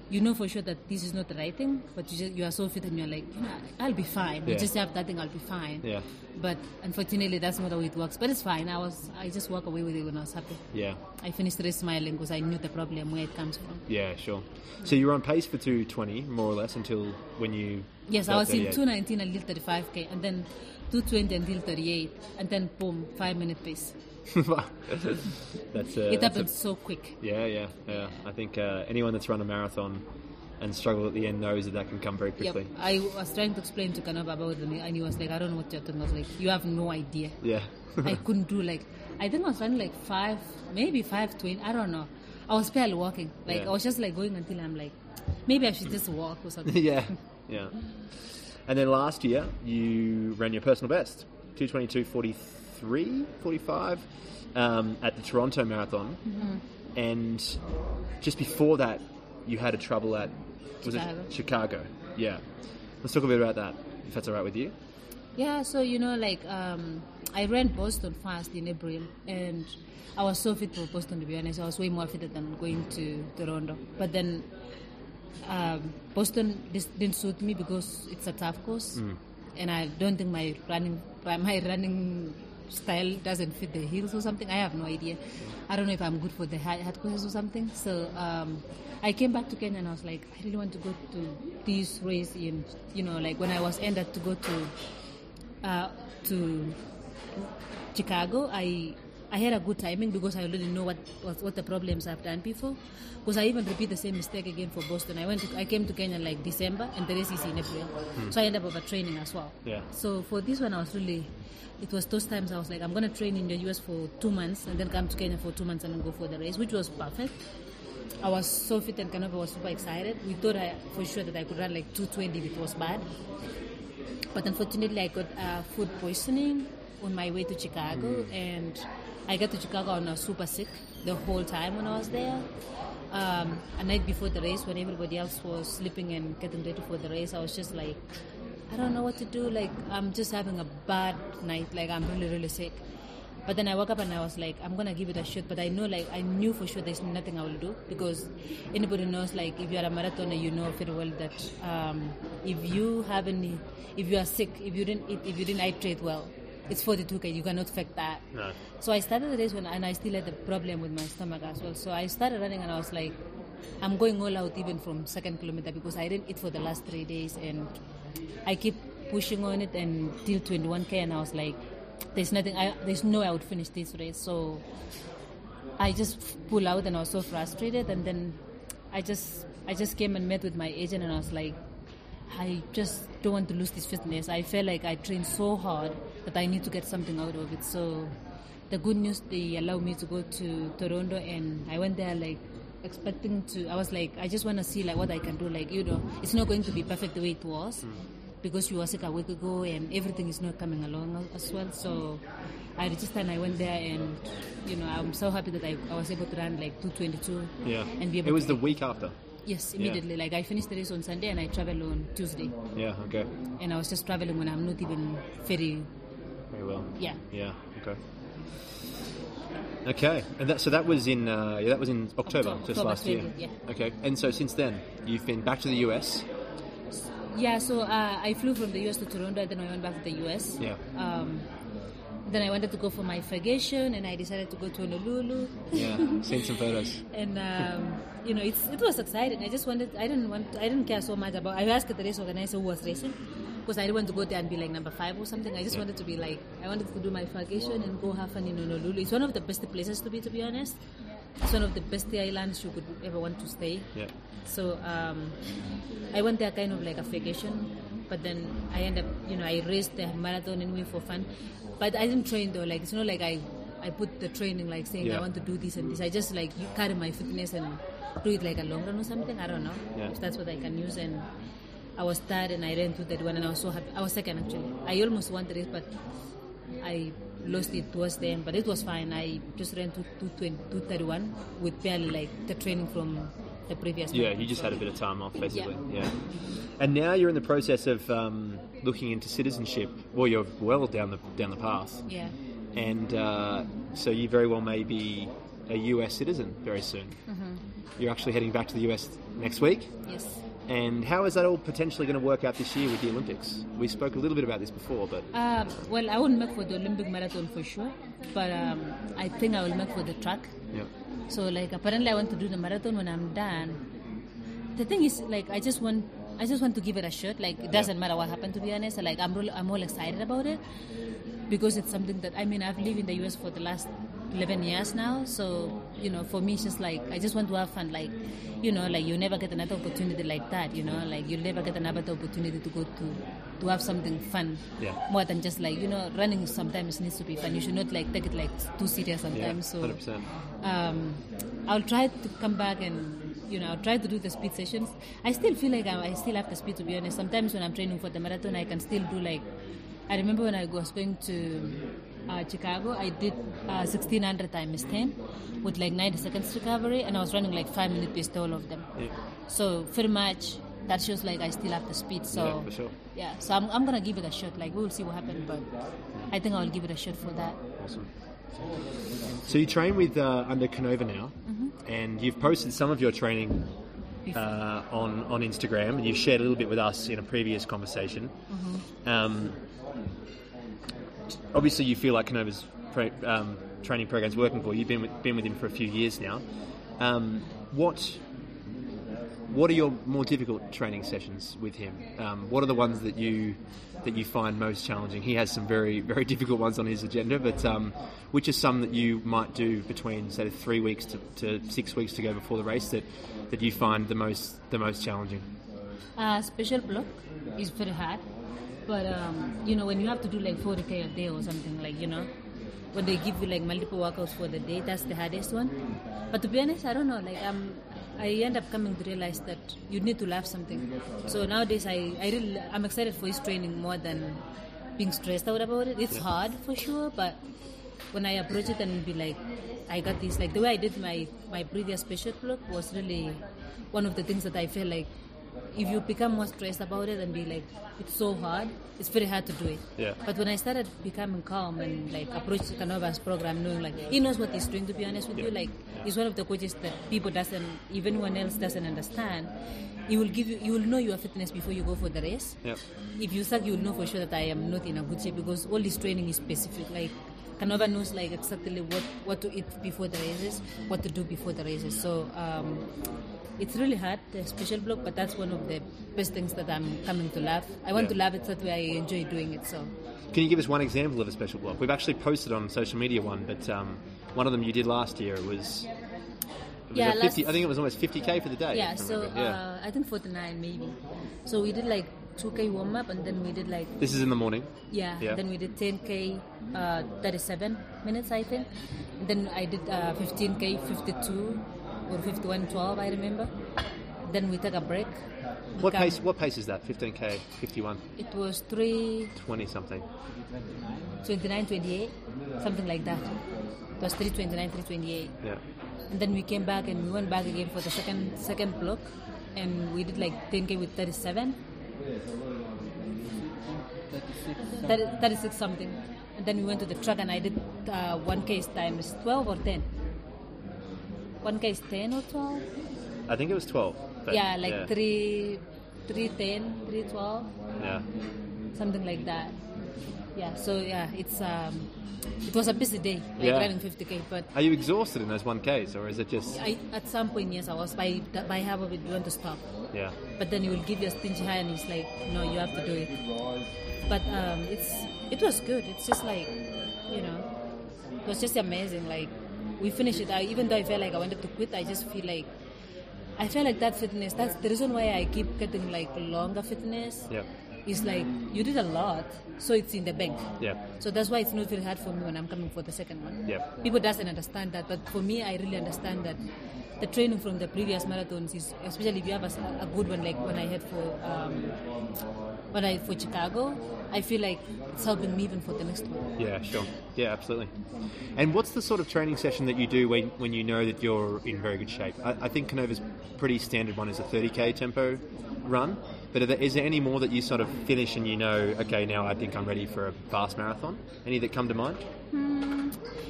[SPEAKER 2] you know for sure that this is not the right thing, but you just you are so fit and you're like, you know, I'll be fine.
[SPEAKER 1] Yeah.
[SPEAKER 2] You just have that thing, I'll be fine.
[SPEAKER 1] Yeah.
[SPEAKER 2] But unfortunately, that's not how it works. But it's fine. I was, I just walk away with it when I was happy.
[SPEAKER 1] Yeah.
[SPEAKER 2] I finished race smiling because I knew the problem where it comes from.
[SPEAKER 1] Yeah. Sure. So you were on pace for two twenty, more or less, until when you.
[SPEAKER 2] Yes, I was in
[SPEAKER 1] 38.
[SPEAKER 2] 219 until 35k, and then 220 until 38, and then boom, five minute pace.
[SPEAKER 1] that's uh,
[SPEAKER 2] it
[SPEAKER 1] that's a-
[SPEAKER 2] happened so quick.
[SPEAKER 1] Yeah, yeah, yeah. I think uh, anyone that's run a marathon and struggled at the end knows that that can come very
[SPEAKER 2] Yep.
[SPEAKER 1] quickly.
[SPEAKER 2] I was trying to explain to Canova about it, and he was like, I don't know what you're talking about. Like, you have no idea.
[SPEAKER 1] Yeah.
[SPEAKER 2] I couldn't do like, I think I was running like five, maybe 520, I don't know. I was barely walking. Like,
[SPEAKER 1] Yeah.
[SPEAKER 2] I was just like going until I'm like, maybe I should just walk or something.
[SPEAKER 1] yeah, yeah. And then last year, you ran your personal best, 222.43, 45, um, at the Toronto Marathon.
[SPEAKER 2] Mm-hmm.
[SPEAKER 1] And just before that, you had a trouble at, was
[SPEAKER 2] Chicago.
[SPEAKER 1] it Chicago? Yeah. Let's talk a bit about that, if that's all right with you.
[SPEAKER 2] Yeah, so you know, like um, I ran Boston fast in April, and I was so fit for Boston to be honest. I was way more fit than going to Toronto. But then um, Boston dis- didn't suit me because it's a tough course, and I don't think my running my running style doesn't fit the heels or something. I have no idea. I don't know if I'm good for the hard, hard courses or something. So um, I came back to Kenya and I was like, I really want to go to this race in, you know, like when I was ended to go to uh, to Chicago, I I had a good timing because I already know what what, what the problems I've done before. Because I even repeat the same mistake again for Boston. I went to, I came to Kenya like December and the race is in April, so I end up overtraining as well.
[SPEAKER 1] Yeah.
[SPEAKER 2] So for this one, I was really. It was those times I was like, I'm gonna train in the US for two months and then come to Kenya for two months and then go for the race, which was perfect. I was so fit and Canova was super excited. We thought I, for sure that I could run like 220 if it was bad. But unfortunately, I got uh, food poisoning on my way to Chicago, and I got to Chicago and I was super sick the whole time when I was there. Um, a night before the race, when everybody else was sleeping and getting ready for the race, I was just like, I don't know what to do. Like, I'm just having a bad night. Like, I'm really, really sick. But then I woke up and I was like, I'm gonna give it a shot. But I know, like, I knew for sure there's nothing I will do because anybody knows, like, if you are a marathoner, you know very well that um, if you have any, if you are sick, if you didn't eat, if you didn't hydrate well, it's 42k. You cannot fake that.
[SPEAKER 1] No.
[SPEAKER 2] So I started the race when, and I still had a problem with my stomach as well. So I started running and I was like, I'm going all out even from second kilometer because I didn't eat for the last three days and I keep pushing on it until 21k and I was like, there's nothing, I, there's no way I would finish this race. So I just pull out and I was so frustrated and then I just, I just came and met with my agent and I was like, I just don't want to lose this fitness. I felt like I trained so hard that I need to get something out of it. So the good news, they allowed me to go to Toronto and I went there like expecting to, I was like, I just want to see like what I can do. Like, you know, it's not going to be perfect the way it was hmm. because you were sick a week ago and everything is not coming along as well. So I registered and I went there and, you know, I'm so happy that I, I was able to run like 222
[SPEAKER 1] Yeah.
[SPEAKER 2] and be able
[SPEAKER 1] It was
[SPEAKER 2] to
[SPEAKER 1] the week after.
[SPEAKER 2] Yes, immediately. Like I finished the race on Sunday and I traveled on Tuesday.
[SPEAKER 1] Yeah. Okay.
[SPEAKER 2] And I was just traveling when I'm not even very,
[SPEAKER 1] Very well.
[SPEAKER 2] yeah.
[SPEAKER 1] Yeah. Okay. Okay, and that so that was in uh, yeah that was in October,
[SPEAKER 2] October,
[SPEAKER 1] just
[SPEAKER 2] October
[SPEAKER 1] last year.
[SPEAKER 2] 20, yeah.
[SPEAKER 1] Okay, and so since then you've been back to the US.
[SPEAKER 2] Yeah, so uh, I flew from the US to Toronto and then I went back to the US.
[SPEAKER 1] Yeah.
[SPEAKER 2] Um, then I wanted to go for my vacation, and I decided to go to Honolulu.
[SPEAKER 1] Yeah, seen some photos.
[SPEAKER 2] and um, you know, it's, it was exciting. I just wanted. I didn't want. I didn't care so much about. I asked the race organizer who was racing because I didn't want to go there and be like number five or something. I just
[SPEAKER 1] Yeah.
[SPEAKER 2] wanted to be like. I wanted to do my vacation and go have fun in Honolulu. It's one of the best places to be, to be honest. It's one of the best islands you could ever want to stay.
[SPEAKER 1] Yeah.
[SPEAKER 2] So um, I went there kind of like a vacation, but then I end up, you know, I raced the marathon anyway for fun. But I didn't train though. Like it's not like I, I put the training like saying
[SPEAKER 1] Yeah.
[SPEAKER 2] I want to do this and this. I just like carry my fitness and do it like a long run or something. I don't know
[SPEAKER 1] Yeah.
[SPEAKER 2] if that's what I can use. And I was third and I ran to that one and I was so happy. I was second actually. I almost won the race, but I lost it towards the end, but it was fine. I just ran to 231 with barely like the training from the previous
[SPEAKER 1] Yeah, you just had a bit of time off, basically.
[SPEAKER 2] Yeah.
[SPEAKER 1] Yeah. And now you're in the process of um, looking into citizenship. Well, you're well down the down the path,
[SPEAKER 2] Yeah.
[SPEAKER 1] and uh, so you very well may be a US citizen very soon.
[SPEAKER 2] Mm-hmm.
[SPEAKER 1] You're actually heading back to the US next week.
[SPEAKER 2] Yes.
[SPEAKER 1] And how is that all potentially going to work out this year with the Olympics? We spoke a little bit about this before, but
[SPEAKER 2] Um, well, I won't make for the Olympic marathon for sure, but um, I think I will make for the track.
[SPEAKER 1] yeah,
[SPEAKER 2] So, like, apparently, I want to do the marathon when I'm done. The thing is, like, I just want, I just want to give it a shot. Like, it doesn't matter what happened. To be honest, like, I'm, really, I'm all excited about it because it's something that I mean, I've lived in the US for the last 11 years now. So, you know, for me, it's just like I just want to have fun. Like, you know, like you never get another opportunity like that. You know, like you'll never get another opportunity to go to to have something fun.
[SPEAKER 1] Yeah.
[SPEAKER 2] More than just like you know, running sometimes needs to be fun. You should not like take it like too serious sometimes. so
[SPEAKER 1] hundred percent.
[SPEAKER 2] um, I'll try to come back and you know I'll try to do the speed sessions. I still feel like I, I still have the speed to be honest. Sometimes when I'm training for the marathon, I can still do like. I remember when I was going to uh, Chicago, I did uh, 1600 times 10 with like 90 seconds recovery, and I was running like five minute pace to all of them.
[SPEAKER 1] Yeah.
[SPEAKER 2] So pretty much that shows like I still have the speed. So
[SPEAKER 1] Yeah, sure.
[SPEAKER 2] yeah, so I'm, I'm gonna give it a shot. Like we will see what happens, but I think I'll give it a shot for that.
[SPEAKER 1] Awesome. So you train with uh, under Canova now,
[SPEAKER 2] Mm-hmm.
[SPEAKER 1] and you've posted some of your training uh, on on Instagram, and you've shared a little bit with us in a previous conversation.
[SPEAKER 2] Mm-hmm.
[SPEAKER 1] Um, obviously, you feel like Canova's pro, um, training program's working for you. You've been with, been with him for a few years now. Um, what what are your more difficult training sessions with him? Um, what are the ones that you that you find most challenging? He has some very very difficult ones on his agenda, but um, which are some that you might do between say three weeks to, to six weeks to go before the race that, that you find the most the most challenging?
[SPEAKER 2] Uh, special block is very hard, but um, you know when you have to do like 40k a day or something like you know when they give you like multiple workouts for the day, that's the hardest one. But to be honest, I don't know. Like um, I end up coming to realize that you need to love something. So nowadays, I I really I'm excited for his training more than being stressed out about it. It's hard for sure, but when I approach it and be like, I got this. Like the way I did my my previous special block was really one of the things that I feel like if you become more stressed about it and be like, it's so hard, it's very hard to do it.
[SPEAKER 1] Yeah.
[SPEAKER 2] But when I started becoming calm and like approach Canova's program, knowing like he knows what he's doing. To be honest with
[SPEAKER 1] Yeah.
[SPEAKER 2] you, like he's one of the coaches that people doesn't, even one else doesn't understand. He will give you, you will know your fitness before you go for the race.
[SPEAKER 1] Yep.
[SPEAKER 2] If you suck, you will know for sure that I am not in a good shape because all this training is specific. Like Canova knows like exactly what what to eat before the races, what to do before the races. So. Um, it's really hard, the special block, but that's one of the best things that I'm coming to love. I want
[SPEAKER 1] Yeah.
[SPEAKER 2] to love it so that way I enjoy doing it. So
[SPEAKER 1] Can you give us one example of a special block? We've actually posted on social media one, but um, one of them you did last year. Was,
[SPEAKER 2] Yeah,
[SPEAKER 1] 50,
[SPEAKER 2] last-
[SPEAKER 1] I think it was almost 50k for the day.
[SPEAKER 2] yeah,
[SPEAKER 1] I
[SPEAKER 2] so
[SPEAKER 1] yeah.
[SPEAKER 2] uh, I think 49 maybe. So we did like 2k warm up, and then we did like
[SPEAKER 1] this is in the morning.
[SPEAKER 2] yeah,
[SPEAKER 1] Yeah.
[SPEAKER 2] then we did 10k, uh, 37 minutes I think. Then I did uh, 15k, 52 or 51, 12 I remember. Then we took a break.
[SPEAKER 1] What
[SPEAKER 2] come-
[SPEAKER 1] pace? What pace is that? 15k, 51,
[SPEAKER 2] It was 3
[SPEAKER 1] 20 something.
[SPEAKER 2] 29, 28, something like that. It was 329, 328.
[SPEAKER 1] Yeah.
[SPEAKER 2] And then we came back and we went back again for the second second block, and we did like 10k with 37, 30, 36 something. And then we went to the truck and I did uh, 1k times 12 or 10. 1k is 10 or 12?
[SPEAKER 1] I think it was 12. but-
[SPEAKER 2] yeah, like
[SPEAKER 1] yeah.
[SPEAKER 2] 3, 310, 312,
[SPEAKER 1] Yeah.
[SPEAKER 2] something like that. Yeah. So yeah, it's um, it was a busy day, like
[SPEAKER 1] Yeah.
[SPEAKER 2] running 50k. But
[SPEAKER 1] Are you exhausted in those 1Ks, or is it just.
[SPEAKER 2] I, at some point, yes, I was. By by half of it, we want to stop.
[SPEAKER 1] Yeah.
[SPEAKER 2] But then you will give your stingy high, and it's like, no, you have to do it. But um, it's it was good. It's just like, you know, it was just amazing. Like we finished it. I, even though I felt like I wanted to quit, I just feel like I felt like that fitness. That's the reason why I keep getting like longer fitness.
[SPEAKER 1] Yeah.
[SPEAKER 2] Is like you did a lot, so it's in the bank.
[SPEAKER 1] Yeah.
[SPEAKER 2] So that's why it's not very hard for me when I'm coming for the second one.
[SPEAKER 1] Yeah.
[SPEAKER 2] People doesn't understand that, but for me, I really understand that the training from the previous marathons is, especially if you have a good one like when I had for um, when I for Chicago, I feel like it's helping me even for the next one.
[SPEAKER 1] Yeah, sure. Yeah, absolutely. And what's the sort of training session that you do when, when you know that you're in very good shape? I, I think Canova's pretty standard one is a 30k tempo run, but there, is there any more that you sort of finish and you know, okay, now I think I'm ready for a fast marathon? Any that come to mind?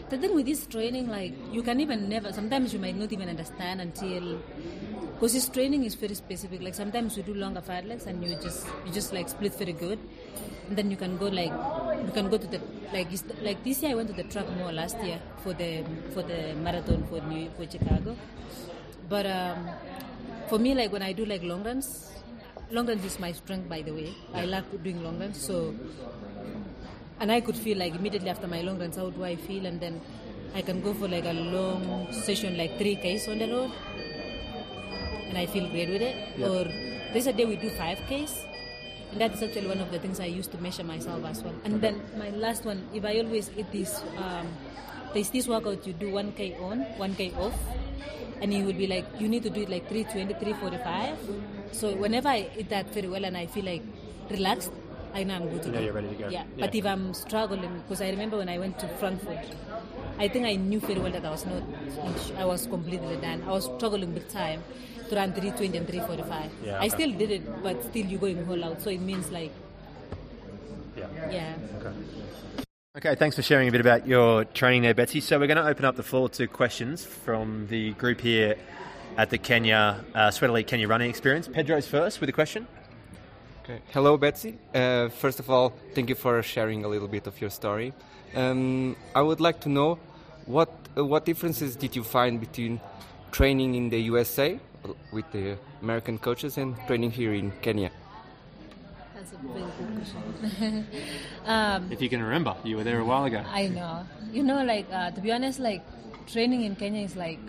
[SPEAKER 2] The thing with this training, like you can even never. Sometimes you might not even understand until because this training is very specific. Like sometimes you do longer fartleks and you just you just like split very good, and then you can go like you can go to the like like this year I went to the track more last year for the for the marathon for New for Chicago, but um, for me like when I do like long runs, long runs is my strength by the way. I like doing long runs so and I could feel like immediately after my long runs how do I feel and then I can go for like a long session like three Ks on the road and I feel great with it
[SPEAKER 1] Yeah.
[SPEAKER 2] or there's a day we do five Ks and that's actually one of the things I used to measure myself as well and then my last one if I always eat this um, there's this workout you do 1k on 1k off and you will be like you need to do it like 320 345 so whenever I eat that very well and I feel like relaxed I know I'm good to
[SPEAKER 1] You know
[SPEAKER 2] go.
[SPEAKER 1] you're ready to go.
[SPEAKER 2] Yeah,
[SPEAKER 1] Yeah.
[SPEAKER 2] but if I'm struggling, because I remember when I went to Frankfurt, I think I knew very well that I was not, I was completely done. I was struggling big time to run 320 and 345.
[SPEAKER 1] Yeah,
[SPEAKER 2] I still did it, but still you're going whole out. So it means like,
[SPEAKER 1] Yeah.
[SPEAKER 2] yeah.
[SPEAKER 1] Okay, thanks for sharing a bit about your training there, Betsy. So we're going to open up the floor to questions from the group here at the Kenya uh, Sweat Elite Kenya Running Experience. Pedro's first with a question.
[SPEAKER 3] Okay. Hello, Betsy. Uh, first of all, thank you for sharing a little bit of your story. Um, I would like to know what uh, what differences did you find between training in the USA uh, with the American coaches and training here in Kenya?
[SPEAKER 2] That's a very good question. um,
[SPEAKER 1] If you can remember, you were there a while ago.
[SPEAKER 2] I know. You know, like uh, to be honest, like training in Kenya is like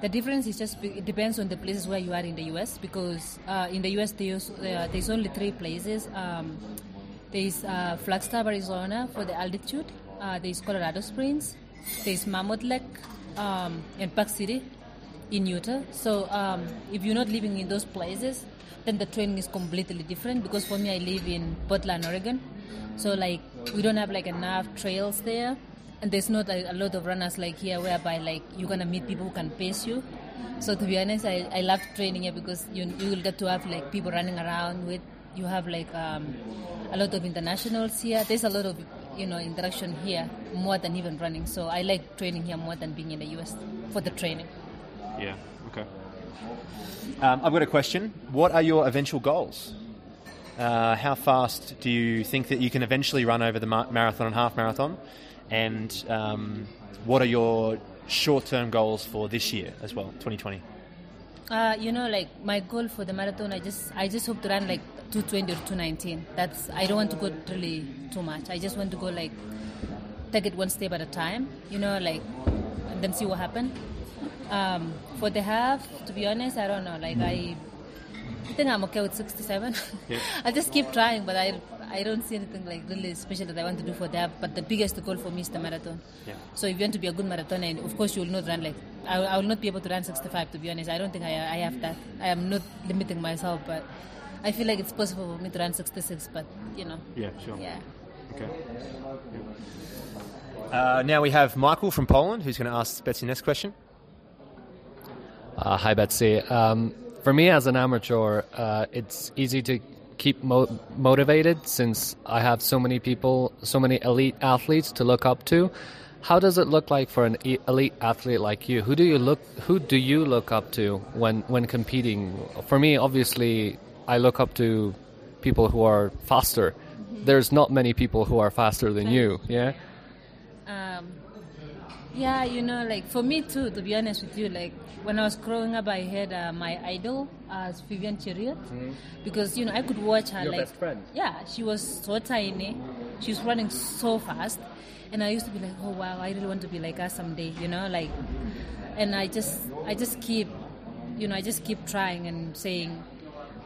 [SPEAKER 2] the difference is just it depends on the places where you are in the U.S. because uh, in the U.S. there's, uh, there's only three places. Um, there's uh, Flagstaff, Arizona for the altitude. Uh, there's Colorado Springs. There's Mammoth Lake um, and Park City in Utah. So um, if you're not living in those places, then the training is completely different. Because for me, I live in Portland, Oregon. So like we don't have like enough trails there, and there's not like, a lot of runners like here, whereby like you're gonna meet people who can pace you. So to be honest, I, I love training here because you you will get to have like people running around with. You have like um, a lot of internationals here. There's a lot of you know interaction here more than even running. So I like training here more than being in the US for the training.
[SPEAKER 1] Yeah. Um, I've got a question. What are your eventual goals? Uh, how fast do you think that you can eventually run over the mar- marathon and half marathon? And um, what are your short-term goals for this year as well, 2020?
[SPEAKER 2] Uh, you know, like my goal for the marathon, I just I just hope to run like 220 or 219. That's I don't want to go really too much. I just want to go like take it one step at a time. You know, like and then see what happens. Um, for the half, to be honest, I don't know. Like I, I think I'm okay with 67.
[SPEAKER 1] Yeah.
[SPEAKER 2] I just keep trying, but I I don't see anything like really special that I want to do for the half. But the biggest goal for me is the marathon.
[SPEAKER 1] Yeah.
[SPEAKER 2] So if you want to be a good marathoner, and of course you will not run like I, I will not be able to run 65. To be honest, I don't think I, I have that. I am not limiting myself, but I feel like it's possible for me to run 66. But you know,
[SPEAKER 1] Yeah, sure.
[SPEAKER 2] yeah.
[SPEAKER 1] Okay. Uh, now we have Michael from Poland who's going to ask Betsy the next question.
[SPEAKER 4] Uh, hi, Betsy. Um, for me, as an amateur, uh, it's easy to keep mo- motivated since I have so many people, so many elite athletes to look up to. How does it look like for an elite athlete like you? Who do you look? Who do you look up to when when competing? For me, obviously, I look up to people who are faster there's not many people who are faster than you. Yeah.
[SPEAKER 2] Um, yeah, you know, like for me too, to be honest with you, like when I was growing up, I had uh, my idol as Vivian Cheruiyot because you know I could watch her
[SPEAKER 1] Your
[SPEAKER 2] like
[SPEAKER 1] best friend?
[SPEAKER 2] yeah, she was so tiny, she was running so fast, and I used to be like, oh wow, I really want to be like her someday, you know, like, and I just I just keep, you know, I just keep trying and saying.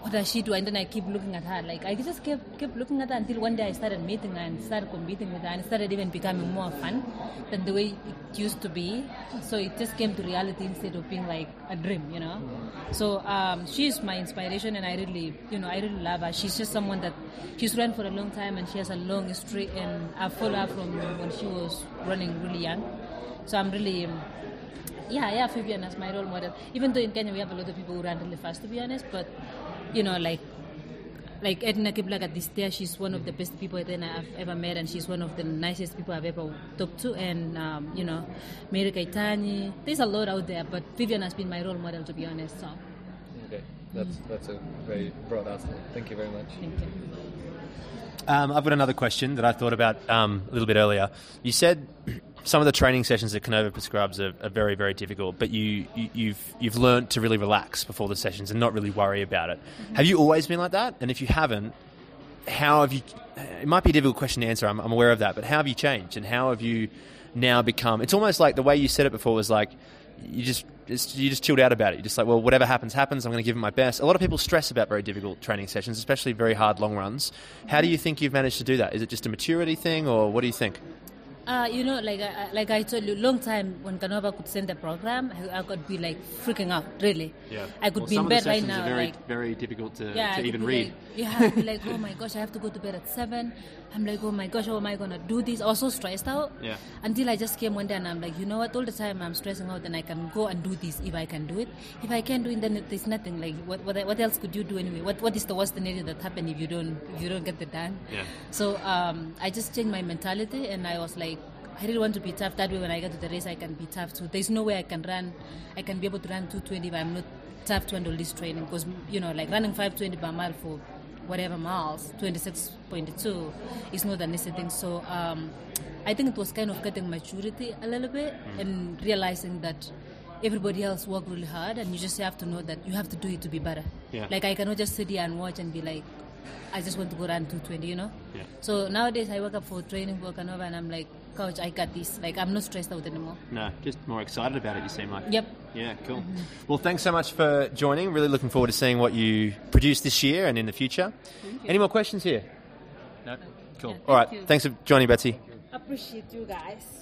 [SPEAKER 2] What does she do? And then I keep looking at her. Like I just kept kept looking at her until one day I started meeting her and started competing with her and started even becoming more fun than the way it used to be. So it just came to reality instead of being like a dream, you know. So um, she's my inspiration, and I really, you know, I really love her. She's just someone that she's run for a long time and she has a long history, and I follow her from when she was running really young. So I'm really. um, yeah, yeah, Vivian as my role model. Even though in Kenya we have a lot of people who run really fast, to be honest, but you know, like like Edna Kiplagat this there, she's one of the best people that I've ever met, and she's one of the nicest people I've ever talked to. And um, you know, Mary Keitany, there's a lot out there, but Vivian has been my role model, to be honest. So
[SPEAKER 4] Okay, that's that's a very broad answer. Thank you very much.
[SPEAKER 2] thank you.
[SPEAKER 1] Um, I've got another question that I thought about um, a little bit earlier. You said some of the training sessions that Canova prescribes are, are very, very difficult, but you, you, you've you've learned to really relax before the sessions and not really worry about it. Mm-hmm. Have you always been like that? And if you haven't, how have you? It might be a difficult question to answer. I'm, I'm aware of that, but how have you changed and how have you now become? It's almost like the way you said it before was like you just it's, you just chilled out about it. You're just like, well, whatever happens, happens. I'm going to give it my best. A lot of people stress about very difficult training sessions, especially very hard long runs. How do mm-hmm. you think you've managed to do that? Is it just a maturity thing, or what do you think?
[SPEAKER 2] Uh, you know, like I, like I told you, long time when Canova could send the program, I, I could be like freaking out. Really, Yeah. I could be in bed right now, like
[SPEAKER 1] very difficult to,
[SPEAKER 2] yeah, I could be Like, yeah, I'd be like, oh my gosh, I have to go to bed at seven. I'm like, oh my gosh, how am I gonna do this? I was so stressed out.
[SPEAKER 1] Yeah.
[SPEAKER 2] Until I just came one day and I'm like, you know what? All the time I'm stressing out, and I can go and do this if I can do it. If I can't do it, then there's nothing. Like, what what, what else could you do anyway? What what is the worst scenario that happen if you don't if you don't get it done?
[SPEAKER 1] Yeah.
[SPEAKER 2] So um, I just changed my mentality, and I was like. I really want to be tough. That way, when I get to the race, I can be tough too. There's no way I can run. I can be able to run 220 if I'm not tough to handle this training. Because you know, like running 520 per mile for whatever miles, 26.2 is not an easy thing. So um, I think it was kind of getting maturity a little bit and realizing that everybody else work really hard, and you just have to know that you have to do it to be better.
[SPEAKER 1] Yeah.
[SPEAKER 2] Like I cannot just sit here and watch and be like, I just want to go run 220, you know.
[SPEAKER 1] Yeah.
[SPEAKER 2] So nowadays I wake up for training for Canova and I'm like, coach, I got this. Like I'm not stressed out anymore.
[SPEAKER 1] No, just more excited about it. You seem like.
[SPEAKER 2] Yep.
[SPEAKER 1] Yeah, cool. Mm-hmm. Well, thanks so much for joining. Really looking forward to seeing what you produce this year and in the future. Any more questions here? No. Cool.
[SPEAKER 2] Yeah,
[SPEAKER 1] All right.
[SPEAKER 2] you.
[SPEAKER 1] Thanks for joining, Betsy.
[SPEAKER 2] Appreciate you guys.